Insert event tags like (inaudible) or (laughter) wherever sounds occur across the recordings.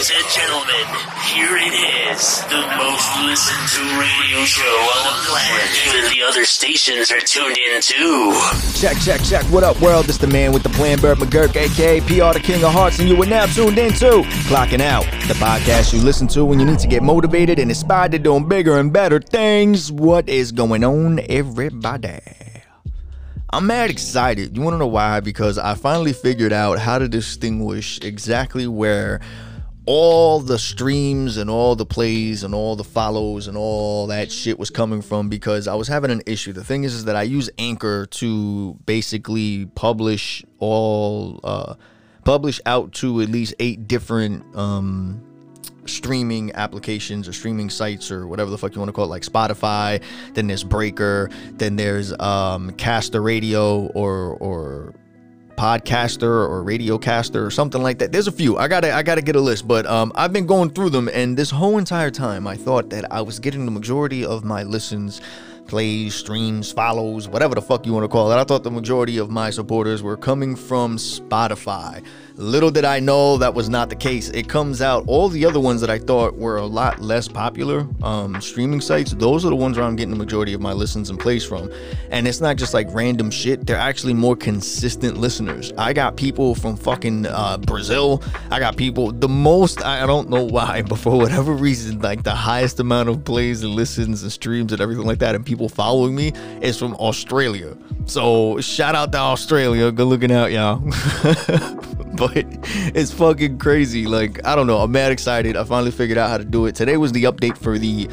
Ladies and gentlemen, here it is, the most listened to radio show on the planet. Even the other stations are tuned in too. Check, check, check. What up, world? This the man with the plan, Burt McGurk, aka PR, the King of Hearts, and you are now tuned in to Clocking Out, the podcast you listen to when you need to get motivated and inspired to do bigger and better things. What is going on, everybody? I'm mad excited. You want to know why? Because I finally figured out how to distinguish exactly where all the streams and all the plays and all the follows and all that shit was coming from because I was having an issue. The thing is, is that I use Anchor to basically publish all uh publish out to at least eight different um streaming applications or streaming sites or whatever the fuck you want to call it, like Spotify. Then there's Breaker. Then there's um, Caster Radio or or podcaster or radiocaster or something like that. There's a few. I gotta I gotta get a list, but um, I've been going through them, and this whole entire time I thought that I was getting the majority of my listens plays, streams, follows, whatever the fuck you want to call it. I thought the majority of my supporters were coming from Spotify. Little did I know that was not the case. It comes out all the other ones that I thought were a lot less popular um, streaming sites. Those are the ones where I'm getting the majority of my listens and plays from. And it's not just like random shit. They're actually more consistent listeners. I got people from fucking uh, Brazil. I got people. The most I don't know why, (laughs) but for whatever reason, like the highest amount of plays and listens and streams and everything like that, and people following me is from Australia. So shout out to Australia. Good looking out, y'all. (laughs) but it's fucking crazy. Like, I don't know. I'm mad excited. I finally figured out how to do it. Today was the update for the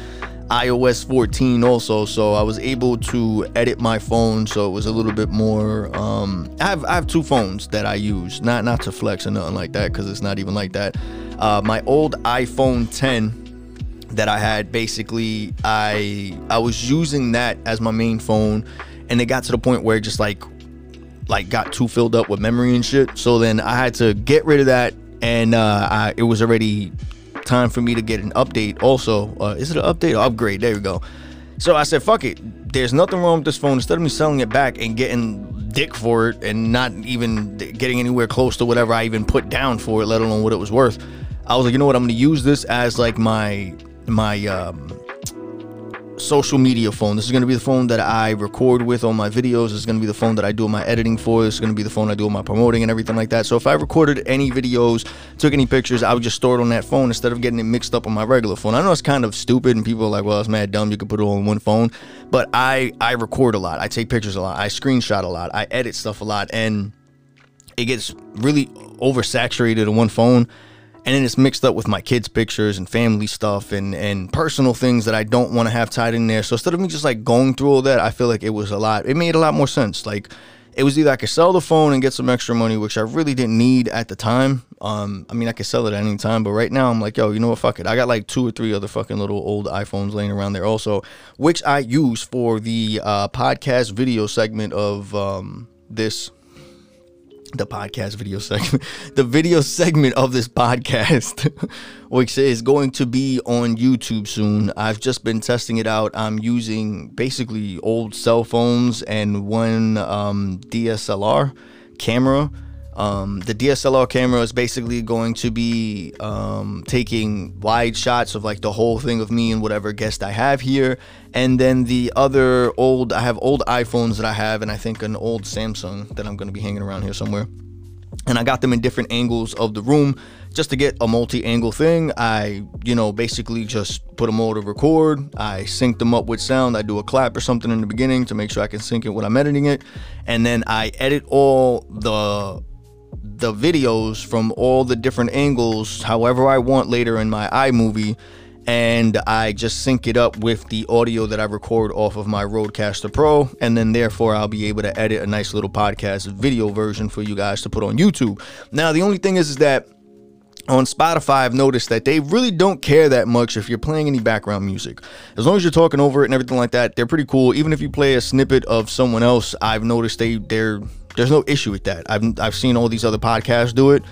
iOS 14 also, so I was able to edit my phone so it was a little bit more um I have I have two phones that I use. Not not to flex or nothing like that cuz it's not even like that. Uh my old iPhone 10 that I had basically I I was using that as my main phone and it got to the point where just like like got too filled up with memory and shit. So then I had to get rid of that, and uh, I, it was already time for me to get an update. Also, uh, is it an update or upgrade? There we go. So I said, fuck it. There's nothing wrong with this phone. Instead of me selling it back and getting dick for it and not even getting anywhere close to whatever I even put down for it, let alone what it was worth, I was like, you know what? I'm gonna use this as like my my um, social media phone. This is going to be the phone that I record with on my videos. Is going to be the phone that I do my editing for. This is going to be the phone I do all my promoting and everything like that. So if I recorded any videos, took any pictures, I would just store it on that phone instead of getting it mixed up on my regular phone. I know it's kind of stupid and people are like, well, it's mad dumb. You could put it all on one phone. But I, I record a lot. I take pictures a lot. I screenshot a lot. I edit stuff a lot. And it gets really oversaturated in one phone and then it's mixed up with my kids' pictures and family stuff and and personal things that I don't want to have tied in there. So instead of me just like going through all that, I feel like it was a lot. It made a lot more sense. Like it was either I could sell the phone and get some extra money, which I really didn't need at the time. Um, I mean, I could sell it at any time, but right now I'm like, yo, you know what? Fuck it. I got like two or three other fucking little old iPhones laying around there also, which I use for the uh, podcast video segment of um, this the podcast video segment, (laughs) the video segment of this podcast, (laughs) which is going to be on YouTube soon. I've just been testing it out. I'm using basically old cell phones and one um, DSLR camera. Um, the DSLR camera is basically going to be um, taking wide shots of like the whole thing of me and whatever guest I have here. And then the other old, I have old iPhones that I have, and I think an old Samsung that I'm going to be hanging around here somewhere. And I got them in different angles of the room just to get a multi-angle thing. I, you know, basically just put them all to record. I sync them up with sound. I do a clap or something in the beginning to make sure I can sync it when I'm editing it. And then I edit all the the videos from all the different angles however I want later in my iMovie and I just sync it up with the audio that I record off of my Rodecaster Pro and then therefore I'll be able to edit a nice little podcast video version for you guys to put on YouTube. Now the only thing is, is that on Spotify, I've noticed that they really don't care that much if you're playing any background music. As long as you're talking over it and everything like that, they're pretty cool. Even if you play a snippet of someone else, I've noticed they they're there's no issue with that. I've I've seen all these other podcasts do it.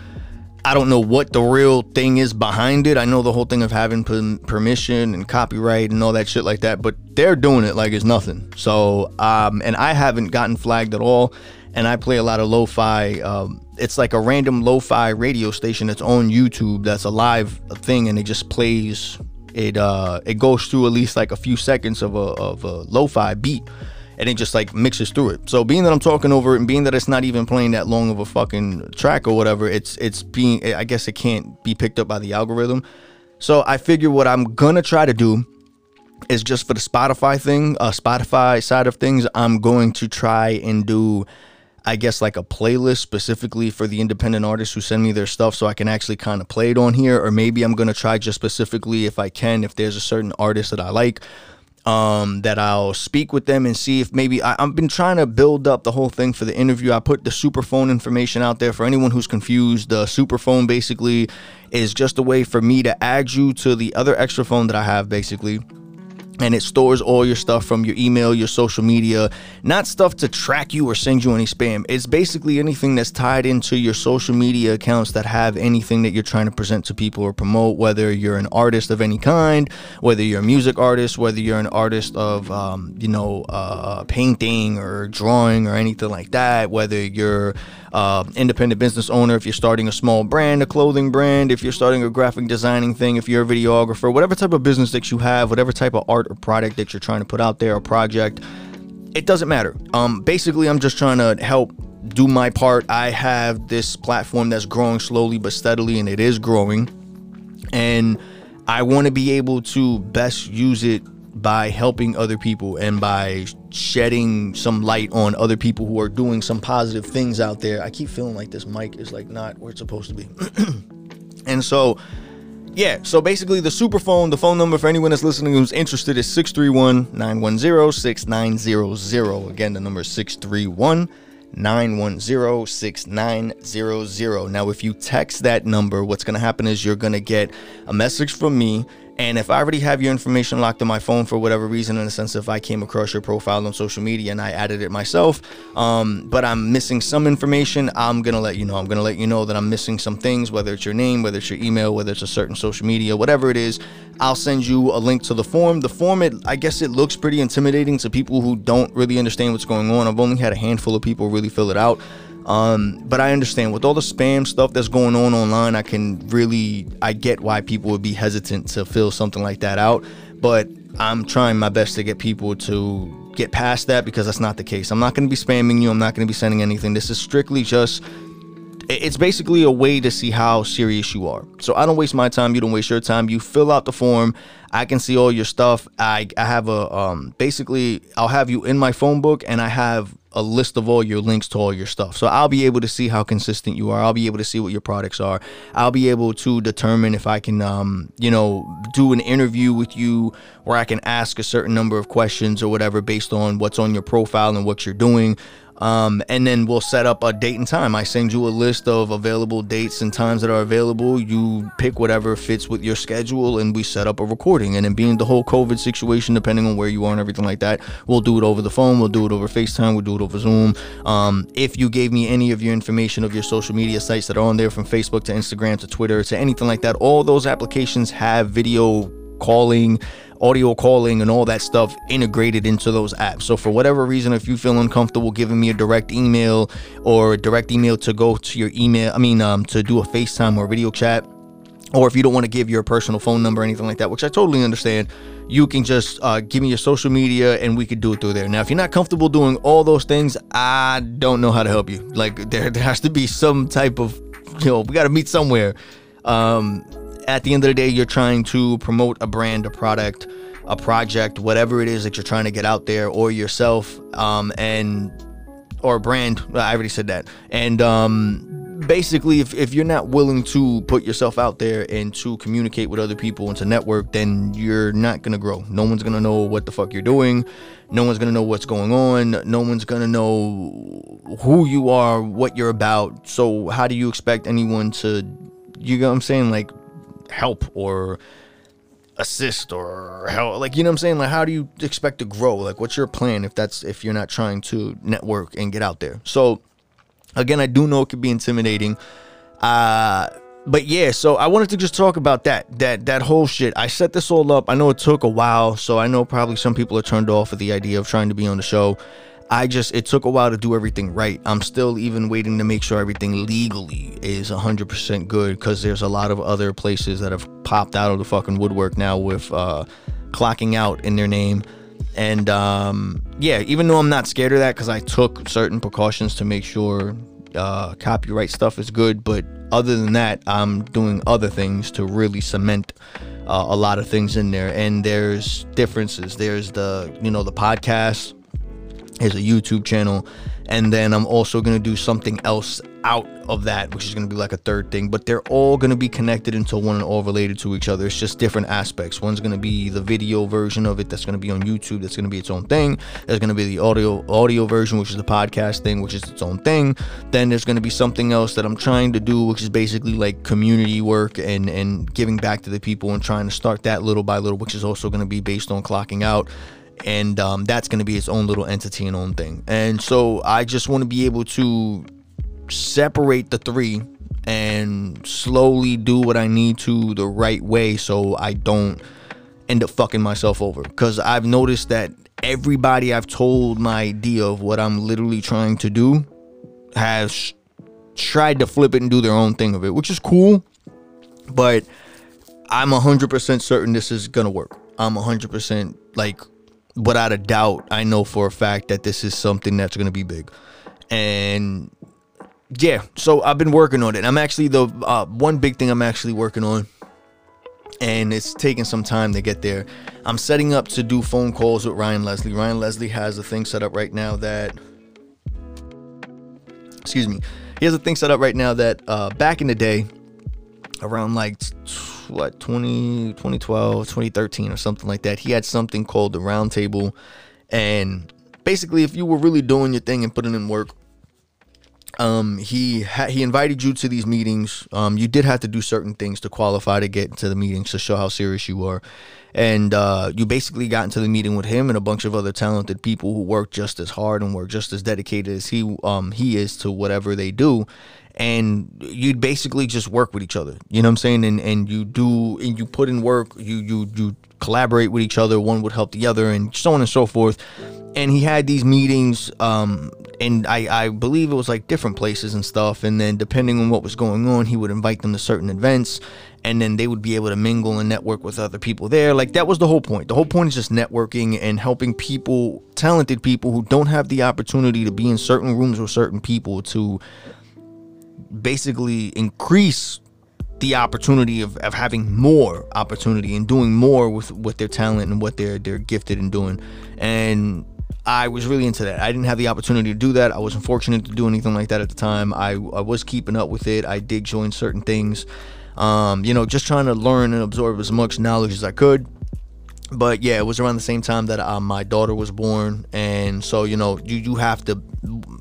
I don't know what the real thing is behind it. I know the whole thing of having permission and copyright and all that shit like that, but they're doing it like it's nothing. So, um, and I haven't gotten flagged at all. and I play a lot of lo-fi. Um, it's like a random lo-fi radio station that's on YouTube. That's a live thing, and it just plays. It uh, it goes through at least like a few seconds of a of a lo-fi beat, and it just like mixes through it. So being that I'm talking over it, and being that it's not even playing that long of a fucking track or whatever, it's it's being. I guess it can't be picked up by the algorithm. So I figure what I'm gonna try to do is just for the Spotify thing, uh, Spotify side of things. I'm going to try and do I guess like a playlist specifically for the independent artists who send me their stuff so I can actually kind of play it on here. Or maybe I'm going to try just specifically if I can, if there's a certain artist that I like, um, that I'll speak with them and see if maybe I, I've been trying to build up the whole thing for the interview. I put the super phone information out there for anyone who's confused. The super phone basically is just a way for me to add you to the other extra phone that I have basically and it stores all your stuff from your email, your social media, not stuff to track you or send you any spam. It's basically anything that's tied into your social media accounts that have anything that you're trying to present to people or promote, whether you're an artist of any kind, whether you're a music artist, whether you're an artist of, um, you know, uh, painting or drawing or anything like that, whether you're uh, independent business owner, if you're starting a small brand, a clothing brand, if you're starting a graphic designing thing, if you're a videographer, whatever type of business that you have, whatever type of art or product that you're trying to put out there, a project, it doesn't matter. Um, basically, I'm just trying to help do my part. I have this platform that's growing slowly but steadily, and it is growing. And I want to be able to best use it by helping other people and by shedding some light on other people who are doing some positive things out there. I keep feeling like this mic is like not where it's supposed to be. (clears throat) and so yeah, so basically the super phone, the phone number for anyone that's listening who's interested is 631-910-6900. Again, the number is 631 910 6900. Now, if you text that number, what's going to happen is you're going to get a message from me and if I already have your information locked in my phone for whatever reason, in the sense if I came across your profile on social media and I added it myself, um, but I'm missing some information, I'm gonna let you know. I'm gonna let you know that I'm missing some things, whether it's your name, whether it's your email, whether it's a certain social media, whatever it is. I'll send you a link to the form. The form, it I guess it looks pretty intimidating to people who don't really understand what's going on. I've only had a handful of people really fill it out. Um, but I understand with all the spam stuff that's going on online, I can really I get why people would be hesitant to fill something like that out. But I'm trying my best to get people to get past that because that's not the case. I'm not going to be spamming you. I'm not going to be sending anything. This is strictly just it's basically a way to see how serious you are. So I don't waste my time. You don't waste your time. You fill out the form. I can see all your stuff. I, I have a um basically I'll have you in my phone book and I have a list of all your links to all your stuff. So I'll be able to see how consistent you are. I'll be able to see what your products are. I'll be able to determine if I can, um, you know, do an interview with you where I can ask a certain number of questions or whatever based on what's on your profile and what you're doing. Um, and then we'll set up a date and time. I send you a list of available dates and times that are available. You pick whatever fits with your schedule, and we set up a recording. And then, being the whole COVID situation, depending on where you are and everything like that, we'll do it over the phone, we'll do it over FaceTime, we'll do it over Zoom. Um, if you gave me any of your information of your social media sites that are on there, from Facebook to Instagram to Twitter to anything like that, all those applications have video calling audio calling and all that stuff integrated into those apps. So for whatever reason, if you feel uncomfortable giving me a direct email or a direct email to go to your email, I mean, um, to do a FaceTime or video chat, or if you don't want to give your personal phone number or anything like that, which I totally understand, you can just uh, give me your social media and we could do it through there. Now, if you're not comfortable doing all those things, I don't know how to help you. Like (laughs) there, there has to be some type of, you know, we got to meet somewhere. Um, at the end of the day, you're trying to promote a brand, a product, a project, whatever it is that you're trying to get out there, or yourself, um, and or a brand. I already said that. And um, basically, if, if you're not willing to put yourself out there and to communicate with other people and to network, then you're not gonna grow. No one's gonna know what the fuck you're doing. No one's gonna know what's going on. No one's gonna know who you are, what you're about. So how do you expect anyone to? You know what I'm saying? Like help or assist or help like you know what i'm saying? Like how do you expect to grow? Like what's your plan if that's if you're not trying to network and get out there? So again i do know it could be intimidating uh but yeah so i wanted to just talk about that that that whole shit. I set this all up. I know it took a while so i know probably some people are turned off of the idea of trying to be on the show I just it took a while to do everything right. I'm still even waiting to make sure everything legally is 100% good because there's a lot of other places that have popped out of the fucking woodwork now with uh, clocking out in their name. And um, yeah, even though I'm not scared of that because I took certain precautions to make sure uh, copyright stuff is good, but other than that, I'm doing other things to really cement uh, a lot of things in there. And there's differences. There's the you know the podcast Here's a YouTube channel. And then I'm also going to do something else out of that, which is going to be like a third thing. But they're all going to be connected until one and all related to each other. It's just different aspects. One's going to be the video version of it that's going to be on YouTube. That's going to be its own thing. There's going to be the audio audio version, which is the podcast thing, which is its own thing. Then there's going to be something else that I'm trying to do, which is basically like community work and and giving back to the people and trying to start that little by little, which is also going to be based on clocking out and um, that's going to be its own little entity and own thing. And so I just want to be able to separate the three and slowly do what I need to the right way so I don't end up fucking myself over. Because I've noticed that everybody I've told my idea of what I'm literally trying to do has tried to flip it and do their own thing of it, which is cool. But I'm 100% certain this is going to work. I'm 100% like without a doubt, I know for a fact that this is something that's going to be big. And yeah, so I've been working on it. I'm actually the uh, one big thing I'm actually working on, and it's taking some time to get there. I'm setting up to do phone calls with Ryan Leslie. Ryan Leslie has a thing set up right now that, excuse me, he has a thing set up right now that uh, back in the day, around like what 20 2012 2013 or something like that he had something called the round table. And basically if you were really doing your thing and putting in work um he ha- he invited you to these meetings. Um you did have to do certain things to qualify to get into the meetings to show how serious you are. And uh, you basically got into the meeting with him and a bunch of other talented people who work just as hard and work just as dedicated as he um he is to whatever they do and you'd basically just work with each other. You know what I'm saying? And and you do and you put in work. You you you collaborate with each other. One would help the other, and so on and so forth. And he had these meetings, um, and I I believe it was like different places and stuff. And then depending on what was going on, he would invite them to certain events. And then they would be able to mingle and network with other people there. Like that was the whole point. The whole point is just networking and helping people, talented people who don't have the opportunity to be in certain rooms with certain people to basically increase the opportunity of, of having more opportunity and doing more with with their talent and what they're they're gifted in doing and I was really into that. I didn't have the opportunity to do that. I wasn't fortunate to do anything like that at the time. I, I was keeping up with it. I did join certain things. Um, you know, just trying to learn and absorb as much knowledge as I could but yeah, it was around the same time that uh, my daughter was born, and so you know, you you have to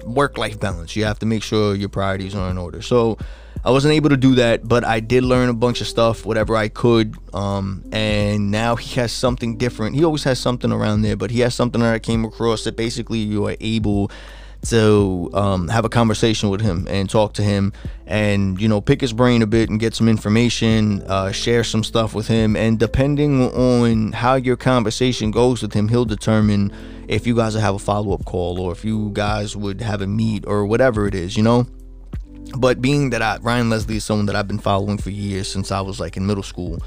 work life balance. You have to make sure your priorities are in order. So I wasn't able to do that, but I did learn a bunch of stuff, whatever I could. Um, and now he has something different. He always has something around there, but he has something that I came across that basically you are able to um, have a conversation with him and talk to him and you know pick his brain a bit and get some information uh, share some stuff with him and depending on how your conversation goes with him he'll determine if you guys will have a follow-up call or if you guys would have a meet or whatever it is you know but being that I, Ryan Leslie is someone that I've been following for years since I was like in middle school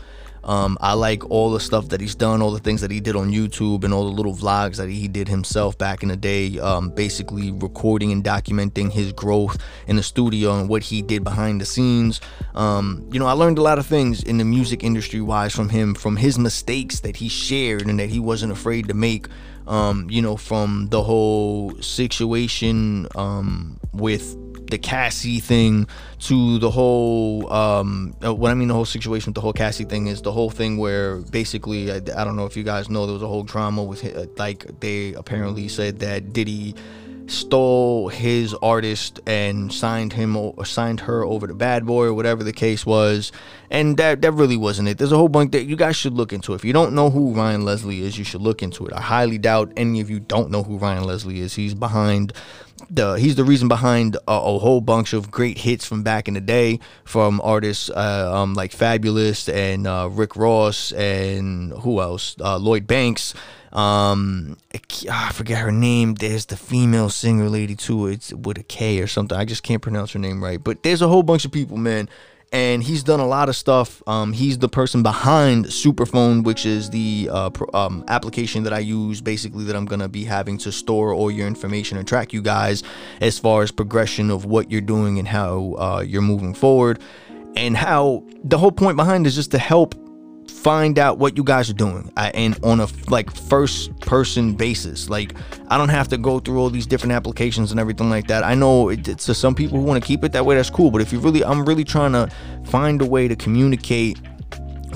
um, I like all the stuff that he's done, all the things that he did on YouTube, and all the little vlogs that he did himself back in the day. Um, basically, recording and documenting his growth in the studio and what he did behind the scenes. Um, you know, I learned a lot of things in the music industry wise from him, from his mistakes that he shared and that he wasn't afraid to make. Um, you know, from the whole situation um, with the Cassie thing to the whole um uh, what I mean the whole situation with the whole Cassie thing is the whole thing where basically I, I don't know if you guys know there was a whole drama with uh, like they apparently said that Diddy stole his artist and signed him or signed her over to Bad Boy or whatever the case was, and that that really wasn't it. There's a whole bunch that you guys should look into. If you don't know who Ryan Leslie is, you should look into it. I highly doubt any of you don't know who Ryan Leslie is. He's behind the he's the reason behind a, a, whole bunch of great hits from back in the day from artists uh, um, like Fabolous and uh, Rick Ross and who else uh, Lloyd Banks Um, I forget her name. There's the female singer lady too. It's with a K or something. I just can't pronounce her name right. But there's a whole bunch of people, man. And he's done a lot of stuff. Um, he's the person behind Superphone, which is the uh, um, application that I use basically that I'm going to be having to store all your information and track you guys as far as progression of what you're doing and how uh, you're moving forward. And how the whole point behind is just to help find out what you guys are doing I, and on a like first person basis. Like i don't have to go through all these different applications and everything like that. I know it, it's to some people who want to keep it that way that's cool but if you really i'm really trying to find a way to communicate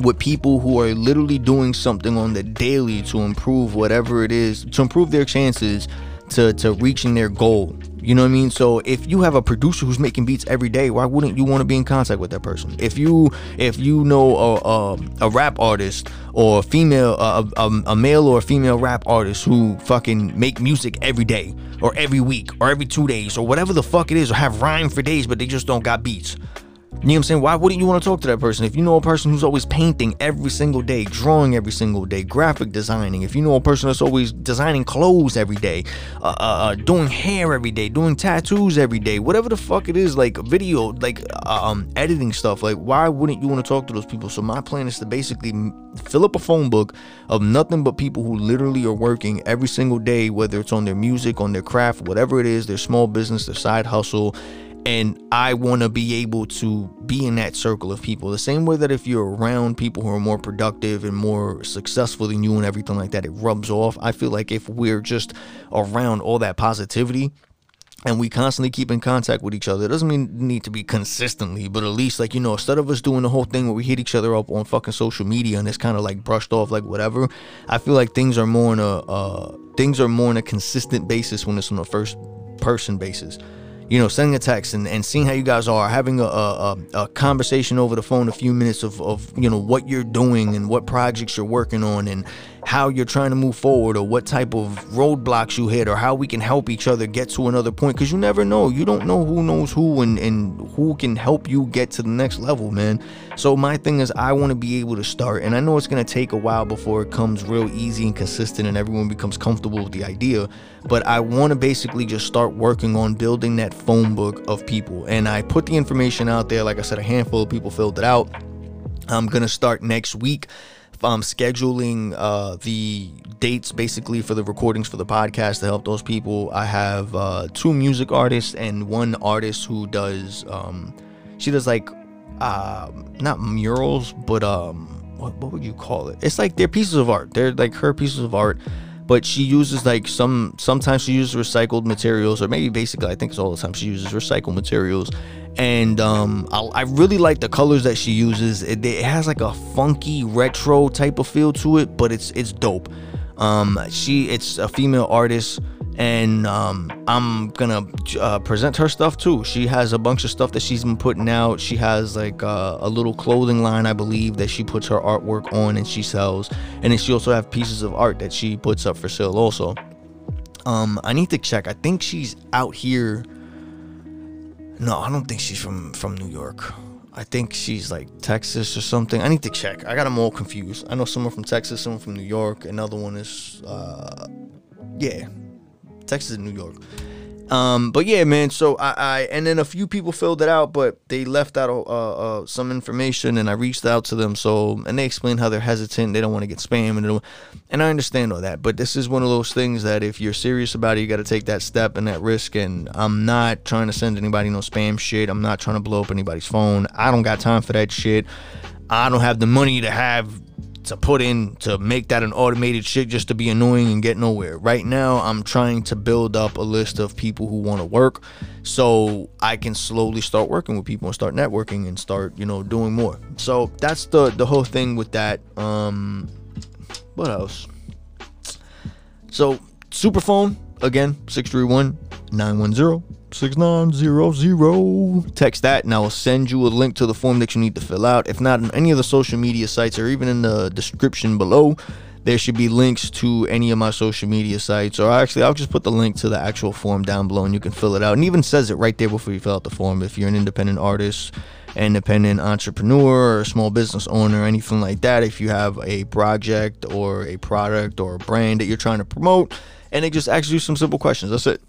with people who are literally doing something on the daily to improve whatever it is to improve their chances to to reaching their goal you know what I mean? So if you have a producer who's making beats every day, why wouldn't you want to be in contact with that person? If you if you know a, a, a rap artist or a female a, a, a male or a female rap artist who fucking make music every day or every week or every two days or whatever the fuck it is or have rhyme for days but they just don't got beats you know what I'm saying? Why wouldn't you want to talk to that person? If you know a person who's always painting every single day, drawing every single day, graphic designing, if you know a person that's always designing clothes every day, uh, uh, uh doing hair every day, doing tattoos every day, whatever the fuck it is, like video, like uh, um, editing stuff, like why wouldn't you want to talk to those people? So my plan is to basically fill up a phone book of nothing but people who literally are working every single day, whether it's on their music, on their craft, whatever it is, their small business, their side hustle and I want to be able to be in that circle of people. The same way that if you're around people who are more productive and more successful than you and everything like that, it rubs off. I feel like if we're just around all that positivity and we constantly keep in contact with each other, it doesn't mean need to be consistently, but at least like, you know, instead of us doing the whole thing where we hit each other up on fucking social media and it's kind of like brushed off like whatever, I feel like things are more on a, uh, things are more on a consistent basis when it's on a first person basis you know, sending a text and, and seeing how you guys are, having a, a, a, conversation over the phone, a few minutes of, of, you know, what you're doing and what projects you're working on and how you're trying to move forward or what type of roadblocks you hit or how we can help each other get to another point because you never know. You don't know who knows who and, and who can help you get to the next level man. So my thing is i want to be able to start and i know it's going to take a while before it comes real easy and consistent and everyone becomes comfortable with the idea but i want to basically just start working on building that phone book of people. And i put the information out there. Like i said a handful of people filled it out. I'm going to start next week um, scheduling uh, the dates basically for the recordings for the podcast to help those people. I have uh, two music artists and one artist who does um, she does like uh, not murals, but um, what, what would you call it? It's like they're pieces of art. They're like her pieces of art but she uses like some sometimes she uses recycled materials or maybe basically i think it's all the time she uses recycled materials and um, I, I, really like the colors that she uses. It, it, has like a funky retro type of feel to it, but it's it's dope. Um, she it's a female artist, and um, I'm gonna uh, present her stuff too. She has a bunch of stuff that she's been putting out. She has like uh, a little clothing line, I believe, that she puts her artwork on and she sells, and then she also have pieces of art that she puts up for sale also. Um, I need to check. I think she's out here no, I don't think she's from from New York. I think she's like Texas or something. I need to check. I got them all confused. I know someone from Texas, someone from New York. Another one is, uh, yeah, Texas and New York. Um, but yeah, man. So I, I, and then a few people filled it out, but they left out uh, uh, some information, and I reached out to them. So and they explained how they're hesitant, they don't want to get spam, and and I understand all that. But this is one of those things that if you're serious about it, you got to take that step and that risk. And I'm not trying to send anybody no spam shit. I'm not trying to blow up anybody's phone. I don't got time for that shit. I don't have the money to have to put in to make that an automated shit just to be annoying and get nowhere. Right now, I'm trying to build up a list of people who want to work so I can slowly start working with people and start networking and start, you know, doing more. So that's the the whole thing with that. Um what else? So Superphone again, 631 910 6900. Text that and I will send you a link to the form that you need to fill out. If not, in any of the social media sites or even in the description below, there should be links to any of my social media sites. Or actually, I'll just put the link to the actual form down below and you can fill it out. And even says it right there before you fill out the form. If you're an independent artist independent entrepreneur or small business owner, anything like that, if you have a project or a product or a brand that you're trying to promote, and it just asks you some simple questions. That's it.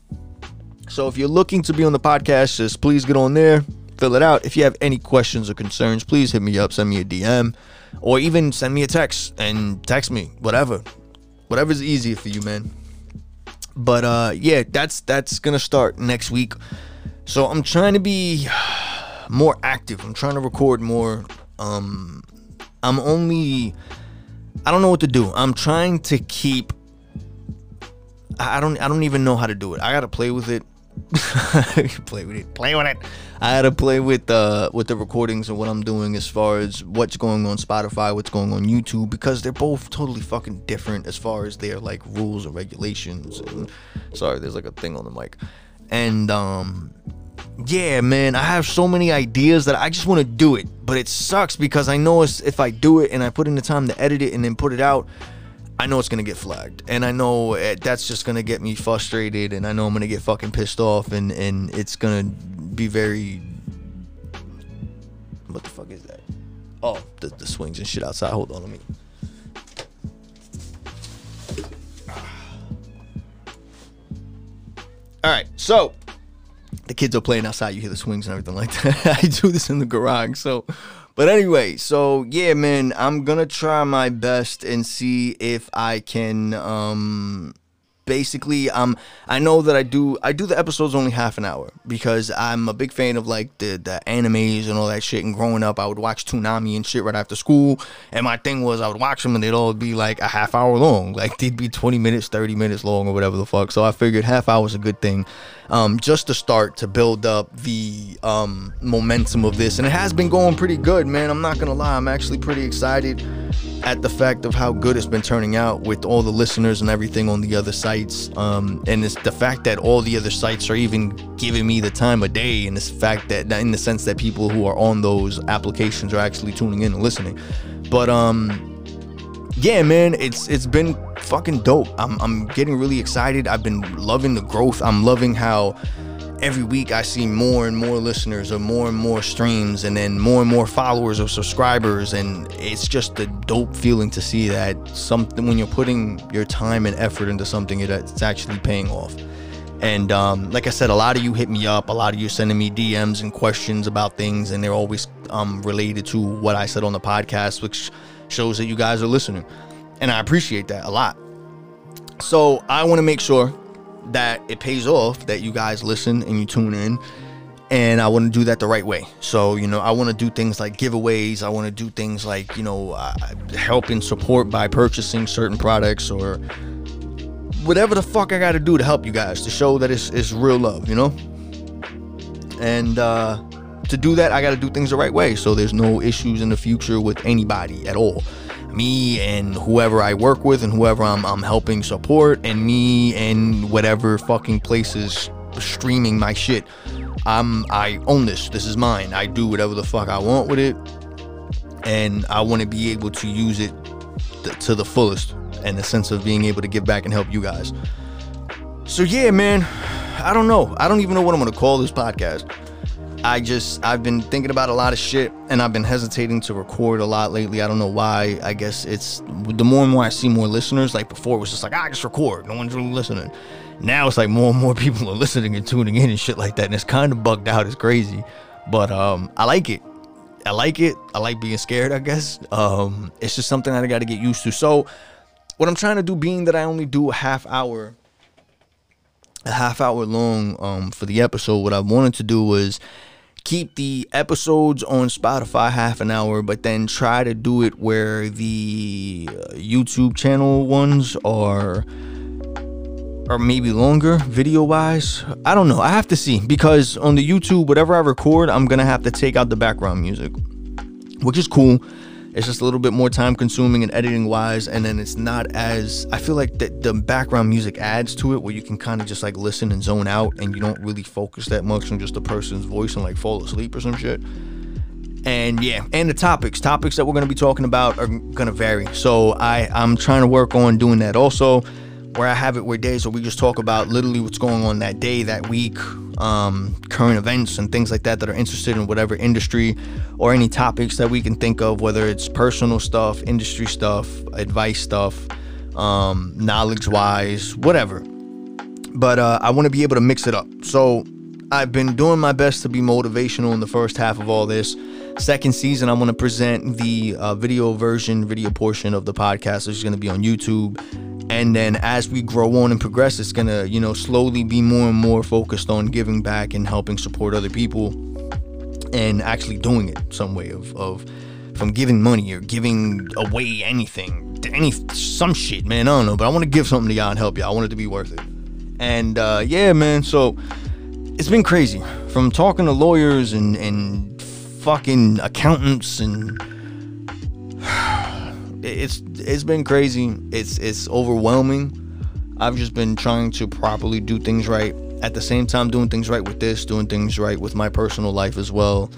So if you're looking to be on the podcast, just please get on there, fill it out. If you have any questions or concerns, please hit me up, send me a DM, or even send me a text and text me, whatever. Whatever's easier for you, man. But uh yeah, that's that's gonna start next week. So I'm trying to be more active. I'm trying to record more. Um I'm only I don't know what to do. I'm trying to keep I don't I don't even know how to do it. I gotta play with it. (laughs) play with it. Play with it. I had to play with uh with the recordings and what I'm doing as far as what's going on Spotify, what's going on YouTube, because they're both totally fucking different as far as their like rules and regulations. And sorry, there's like a thing on the mic. And um yeah, man, I have so many ideas that I just want to do it, but it sucks because I know if I do it and I put in the time to edit it and then put it out, I know it's gonna get flagged, and I know eh, that's just gonna get me frustrated, and I know I'm gonna get fucking pissed off, and and it's gonna be very. What the fuck is that? Oh, the, the swings and shit outside. Hold on, let me. All right, so the kids are playing outside. You hear the swings and everything like that. (laughs) I do this in the garage, so but anyway, so yeah, man, I'm gonna try my best and see if I can um basically um I know that I do I do the episodes only half an hour because I'm a big fan of like the the animes and all that shit. And growing up I would watch Toonami and shit right after school. And my thing was I would watch them and they'd all be like a half hour long. Like they'd be 20 minutes 30 minutes long or whatever the fuck. So I figured half hour a good thing um just to start to build up the um momentum of this and it has been going pretty good man I'm not gonna lie I'm actually pretty excited at the fact of how good it's been turning out with all the listeners and everything on the other sites. Um, and it's the fact that all the other sites are even giving me the time of day, and this fact that, in the sense that people who are on those applications are actually tuning in and listening. But um, yeah, man, it's it's been fucking dope. I'm I'm getting really excited. I've been loving the growth. I'm loving how every week I see more and more listeners or more and more streams and then more and more followers or subscribers and it's just a dope feeling to see that something when you're putting your time and effort into something it's actually paying off. And um, like I said, a lot of you hit me up. A lot of you sending me DMs and questions about things, and they're always um, related to what I said on the podcast, which shows that you guys are listening. And I appreciate that a lot. So I want to make sure that it pays off that you guys listen and you tune in and I want to do that the right way. So, you know, I want to do things like giveaways. I want to do things like, you know, uh, help and support by purchasing certain products or whatever the fuck I got to do to help you guys to show that it's, it's real love, you know? And uh, to do that, I got to do things the right way. So there's no issues in the future with anybody at all me and whoever I work with and whoever I'm, I'm helping support and me and whatever fucking places streaming my shit. I'm I own this. This is mine. I do whatever the fuck I want with it. And I want to be able to use it th- to the fullest in the sense of being able to give back and help you guys. So yeah, man, I don't know. I don't even know what I'm to call this podcast. I just I've been thinking about a lot of shit and I've been hesitating to record a lot lately. I don't know why. I guess it's the more and more I see more listeners. Like before, it was just like I ah, just record. No one's really listening. Now it's like more and more (laughs) people are listening and tuning in and shit like that. And it's kind of bugged out. It's crazy, but um, I like it. I like it. I like being scared. I guess um, it's just something that I got to get used to. So what I'm trying to do, being that I only do a half hour a half hour long um, for the episode. What I wanted to do was keep the episodes on Spotify half an hour, but then try to do it where the uh, YouTube channel ones are or maybe longer video wise. I don't know. I have to see because on the YouTube, whatever I record, I'm gonna have to take out the background music, which is cool. It's just a little bit more time consuming and editing wise, and then it's not as I feel like the, the background music adds to it where you can kind of just like listen and zone out, and you don't really focus that much on just a person's voice and like fall asleep or some shit. And yeah, and the topics, topics that we're gonna be talking about are gonna vary. So I I'm trying to work on doing that also where I have it where days where we just talk about literally what's going on that day, that week, um, current events and things like that that are interested in whatever industry or any topics that we can think of, whether it's personal stuff, industry stuff, advice stuff, um, knowledge wise, whatever. But uh, I want to be able to mix it up. So I've been doing my best to be motivational in the first half of all this. Second season, I want to present the uh, video version, video portion of the podcast, which is going to be on YouTube. And then as we grow on and progress, it's going to, you know, slowly be more and more focused on giving back and helping support other people and actually doing it some way of, of from giving money or giving away anything, to any some shit, man. I don't know, but I want to give something to y'all and help y'all. I want it to be worth it. And uh, yeah, man. So it's been crazy from talking to lawyers and and fucking accountants and it's it's been crazy. It's it's overwhelming. I've just been trying to properly do things right at the same time doing things right with this, doing things right with my personal life as well.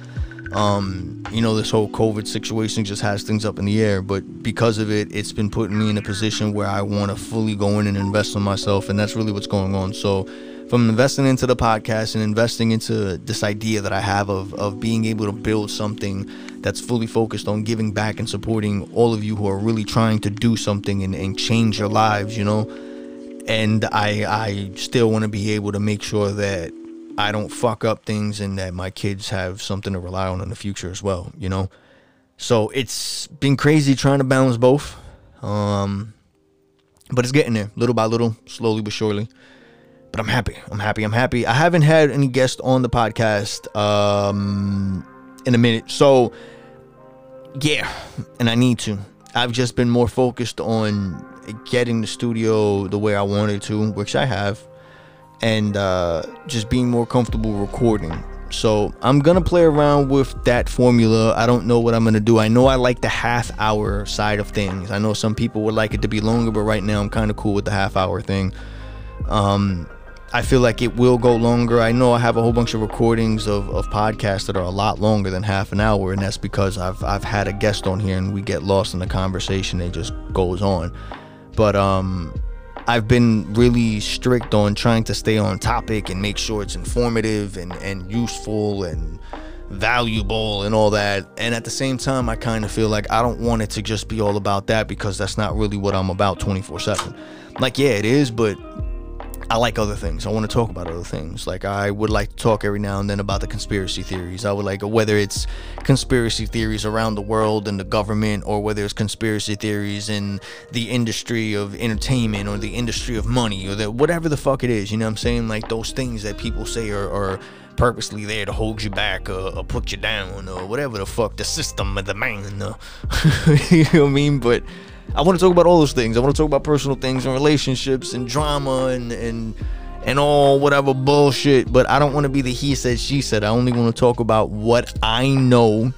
Um, you know, this whole COVID situation just has things up in the air, but because of it, it's been putting me in a position where I want to fully go in and invest in myself, and that's really what's going on. So, from investing into the podcast and investing into this idea that I have of, of being able to build something that's fully focused on giving back and supporting all of you who are really trying to do something and, and change your lives, you know. And I I still want to be able to make sure that I don't fuck up things and that my kids have something to rely on in the future as well, you know. So it's been crazy trying to balance both. Um but it's getting there little by little, slowly but surely but I'm happy. I'm happy. I'm happy. I haven't had any guests on the podcast um, in a minute. So, yeah, and I need to. I've just been more focused on getting the studio the way I wanted to, which I have, and uh, just being more comfortable recording. So I'm gonna play around with that formula. I don't know what I'm gonna do. I know I like the half hour side of things. I know some people would like it to be longer, but right now I'm kind of cool with the half hour thing. Um, I feel like it will go longer. I know I have a whole bunch of recordings of, of podcasts that are a lot longer than half an hour, and that's because I've I've had a guest on here and we get lost in the conversation. It just goes on. But um I've been really strict on trying to stay on topic and make sure it's informative and, and useful and valuable and all that. And at the same time, I kind of feel like I don't want it to just be all about that because that's not really what I'm about 24 7. Like, yeah, it is, but I like other things. I want to talk about other things. Like I would like to talk every now and then about the conspiracy theories. I would like whether it's conspiracy theories around the world and the government or whether it's conspiracy theories in the industry of entertainment or the industry of money or the whatever the fuck it is. You know what I'm saying? Like those things that people say are, are purposely there to hold you back or, or, put you down or whatever the fuck the system of the man. Uh, (laughs) you know what I mean? But I want to talk about all those things. I want to talk about personal things and relationships and drama and and and all whatever bullshit. But I don't want to be the he said she said. I only want to talk about what I know.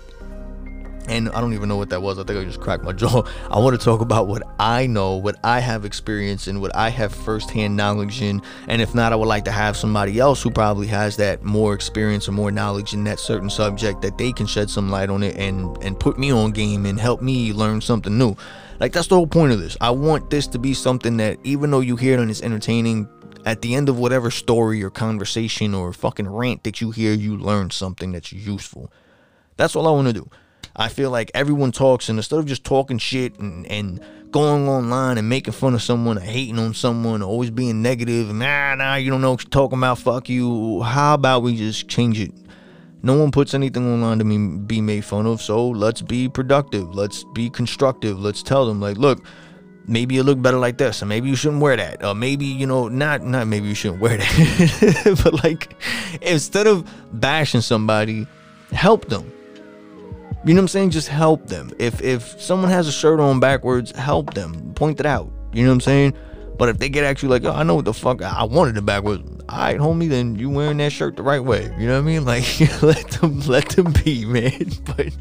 And I don't even know what that was. I think I just cracked my jaw. (laughs) I want to talk about what I know, what I have experienced, and what I have firsthand knowledge in. And if not, I would like to have somebody else who probably has that more experience or more knowledge in that certain subject that they can shed some light on it and and put me on game and help me learn something new. Like that's the whole point of this. I want this to be something that even though you hear it and it's entertaining, at the end of whatever story or conversation or fucking rant that you hear, you learn something that's useful. That's all I want to do. I feel like everyone talks, and instead of just talking shit and, and going online and making fun of someone or hating on someone or always being negative and nah, nah, you don't know what you're talking about, fuck you. How about we just change it no one puts anything online to me be made fun of, so let's be productive. Let's be constructive. Let's tell them like, look, maybe you look better like this, or maybe you shouldn't wear that, or maybe you know, not not maybe you shouldn't wear that, (laughs) but like instead of bashing somebody, help them. You know what I'm saying? Just help them. If if someone has a shirt on backwards, help them. Point it out. You know what I'm saying? But if they get actually like, oh, I know what the fuck I wanted it backwards. All right, homie, then you wearing that shirt the right way. You know what I mean? (laughs) Like (laughs) let them let them be, man. (laughs) But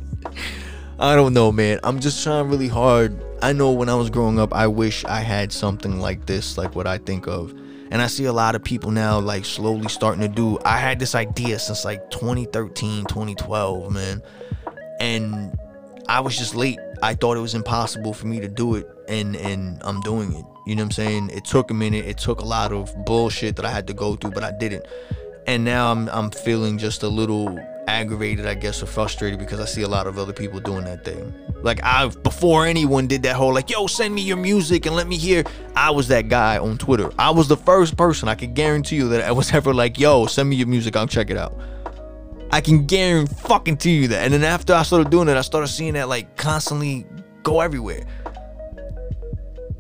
I don't know, man. I'm just trying really hard. I know when I was growing up, I wish I had something like this, like what I think of. And I see a lot of people now like slowly starting to do. I had this idea since like 2013, 2012, man. And I was just late. I thought it was impossible for me to do it and and I'm doing it You know what I'm saying? It took a minute. It took a lot of bullshit that I had to go through, but I didn't. And now I'm I'm feeling just a little aggravated, I guess, or frustrated because I see a lot of other people doing that thing. Like I before anyone did that whole like, yo, send me your music and let me hear. I was that guy on Twitter. I was the first person I could guarantee you that I was (laughs) ever like, yo, send me your music, I'll check it out. I can guarantee fucking to you that. And then after I started doing it, I started seeing that like constantly go everywhere.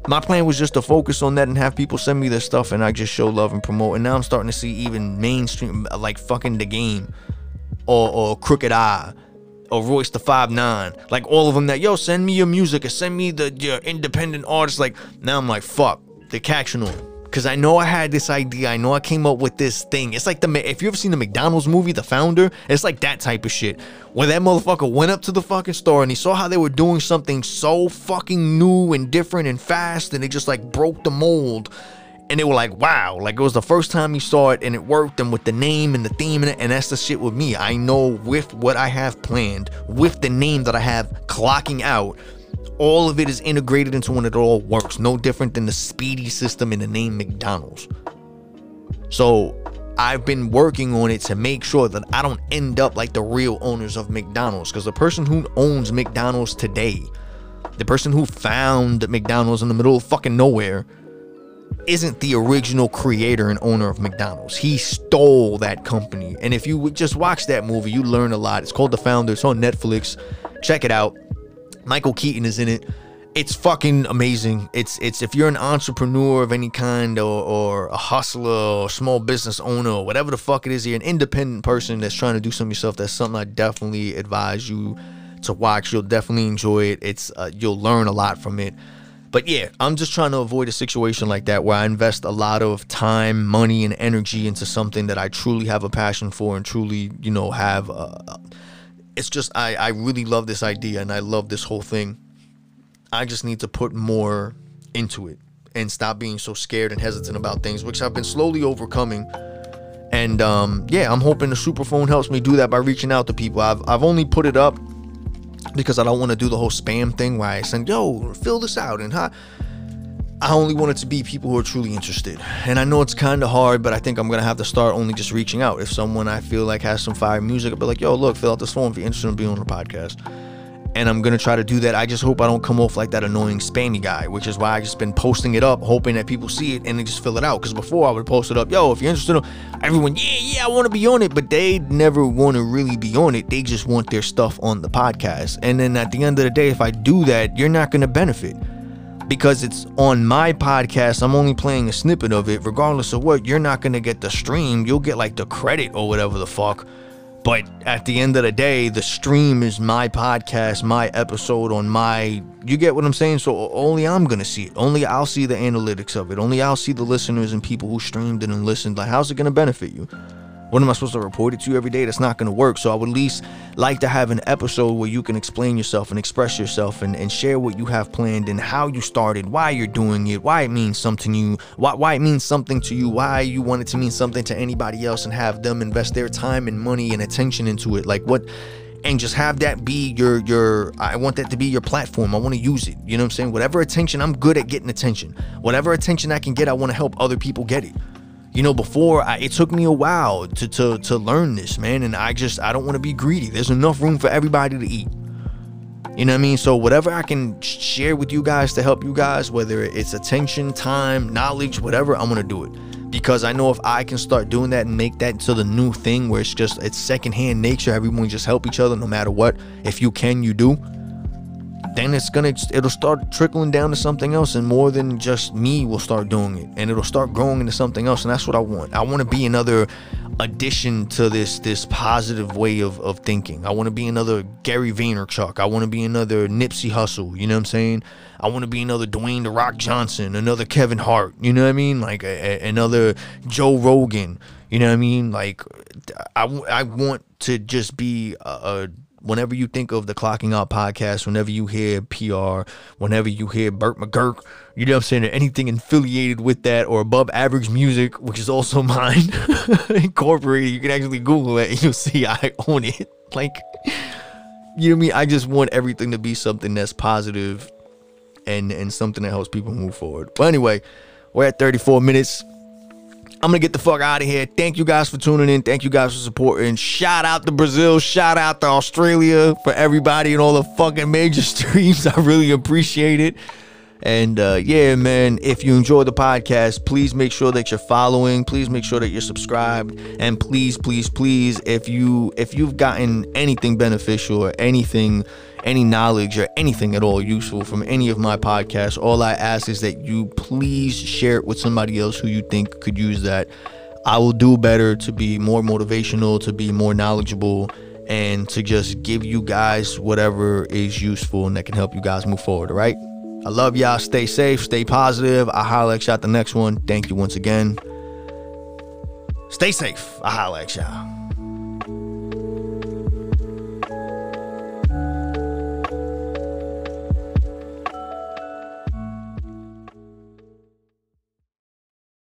My plan was just to focus on that and have people send me their stuff and I just show love and promote. And now I'm starting to see even mainstream like fucking the game or, or Crooked I or Royce the Five Nine, like all of them that yo send me your music or send me the your independent artists. Like now I'm like fuck, they're catching on because I know I had this idea. I know I came up with this thing. It's like the if you ever seen the McDonald's movie, The Founder, it's like that type of shit. Where that motherfucker went up to the fucking store and he saw how they were doing something so fucking new and different and fast, and it just like broke the mold and they were like, wow, like it was the first time you saw it and it worked, and with the name and the theme in it, and that's the shit with me. I know with what I have planned, with the name that I have clocking out, all of it is integrated into when it all works. No different than the speedy system in the name McDonald's. So I've been working on it to make sure that I don't end up like the real owners of McDonald's. Because the person who owns McDonald's today, the person who found McDonald's in the middle of fucking nowhere, isn't the original creator and owner of McDonald's. He stole that company. And if you just watch that movie, you learn a lot. It's called The Founder. It's on Netflix. Check it out. Michael Keaton is in it. It's fucking amazing. It's it's if you're an entrepreneur of any kind or, or a hustler or small business owner or whatever the fuck it is, you're an independent person that's trying to do something yourself. That's something I definitely advise you to watch. You'll definitely enjoy it. It's uh, you'll learn a lot from it. But yeah, I'm just trying to avoid a situation like that where I invest a lot of time, money, and energy into something that I truly have a passion for and truly, you know, have. It's just I I really love this idea and I love this whole thing. I just need to put more into it and stop being so scared and hesitant about things, which I've been slowly overcoming. And um, yeah, I'm hoping the superphone helps me do that by reaching out to people. I've I've only put it up because I don't want to do the whole spam thing where I send, yo, fill this out and hi. I only want it to be people who are truly interested. And I know it's kind of hard, but I think I'm going to have to start only just reaching out. If someone I feel like has some fire music, I'll be like, yo, look, fill out this form if you're interested in being on the podcast and I'm gonna try to do that. I just hope I don't come off like that annoying spammy guy, which is why I just been posting it up, hoping that people see it and they just fill it out. Because before I would post it up, yo, if you're interested, everyone, yeah, yeah, I want to be on it, but they never want to really be on it. They just want their stuff on the podcast. And then at the end of the day, if I do that, you're not gonna benefit because it's on my podcast. I'm only playing a snippet of it, regardless of what. You're not gonna get the stream. You'll get like the credit or whatever the fuck but at the end of the day, the stream is my podcast, my episode on my. You get what I'm saying? So only I'm going to see it. Only I'll see the analytics of it. Only I'll see the listeners and people who streamed it and listened. Like, how's it going to benefit you? What am I supposed to report it to you every day? That's not going to work. So I would at least like to have an episode where you can explain yourself and express yourself and, and share what you have planned and how you started, why you're doing it, why it means something to you, why, why it means something to you, why you want it to mean something to anybody else and have them invest their time and money and attention into it. Like what and just have that be your your I want that to be your platform. I want to use it. You know what I'm saying? Whatever attention I'm good at getting attention. Whatever attention I can get, I want to help other people get it you know before I, it took me a while to, to to learn this man and i just i don't want to be greedy. There's enough room for everybody to eat. You know what i mean? So whatever i can share with you guys to help you guys whether it's attention time knowledge whatever i'm gonna do it. Because i know if i can start doing that and make that to the new thing where it's just it's secondhand nature everyone just help each other no matter what. If you can you do then it's gonna it'll start trickling down to something else and more than just me will start doing it and it'll start growing into something else and that's what i want. I want to be another addition to this this positive way of, of thinking. I want to be another gary vaynerchuk. I want to be another nipsey hussle you know what i'm saying? I want to be another dwayne the rock johnson another kevin hart you know what i mean? Like a, a, another joe rogan you know what i mean? Like i, I want to just be a, a whenever you think of the Clocking Out podcast, whenever you hear PR, whenever you hear Burt McGurk, you know what I'm saying, anything affiliated with that or above average music, which is also (laughs) mine, (laughs) incorporated, you can actually Google it and you'll see I own it. (laughs) Like, you know what I? I just want everything to be something that's positive and and something that helps people move forward. But anyway, we're at 34 minutes. I'm gonna get the fuck out of here. Thank you guys for tuning in. Thank you guys for supporting. Shout out to Brazil. Shout out to Australia for everybody and all the fucking major (laughs) streams. I really appreciate it. And uh, yeah, man, if you enjoy the podcast, please make sure that you're following. Please make sure that you're subscribed. And please, please, please, if you if you've gotten anything beneficial or anything, any knowledge or anything at all useful from any of my podcasts, all I ask is that you please share it with somebody else who you think could use that. I will do better to be more motivational, to be more knowledgeable, and to just give you guys whatever is useful and that can help you guys move forward, all right? I love y'all. Stay safe, stay positive. I'll holler at y'all the next one. Thank you once again. Stay safe. I'll holler at y'all.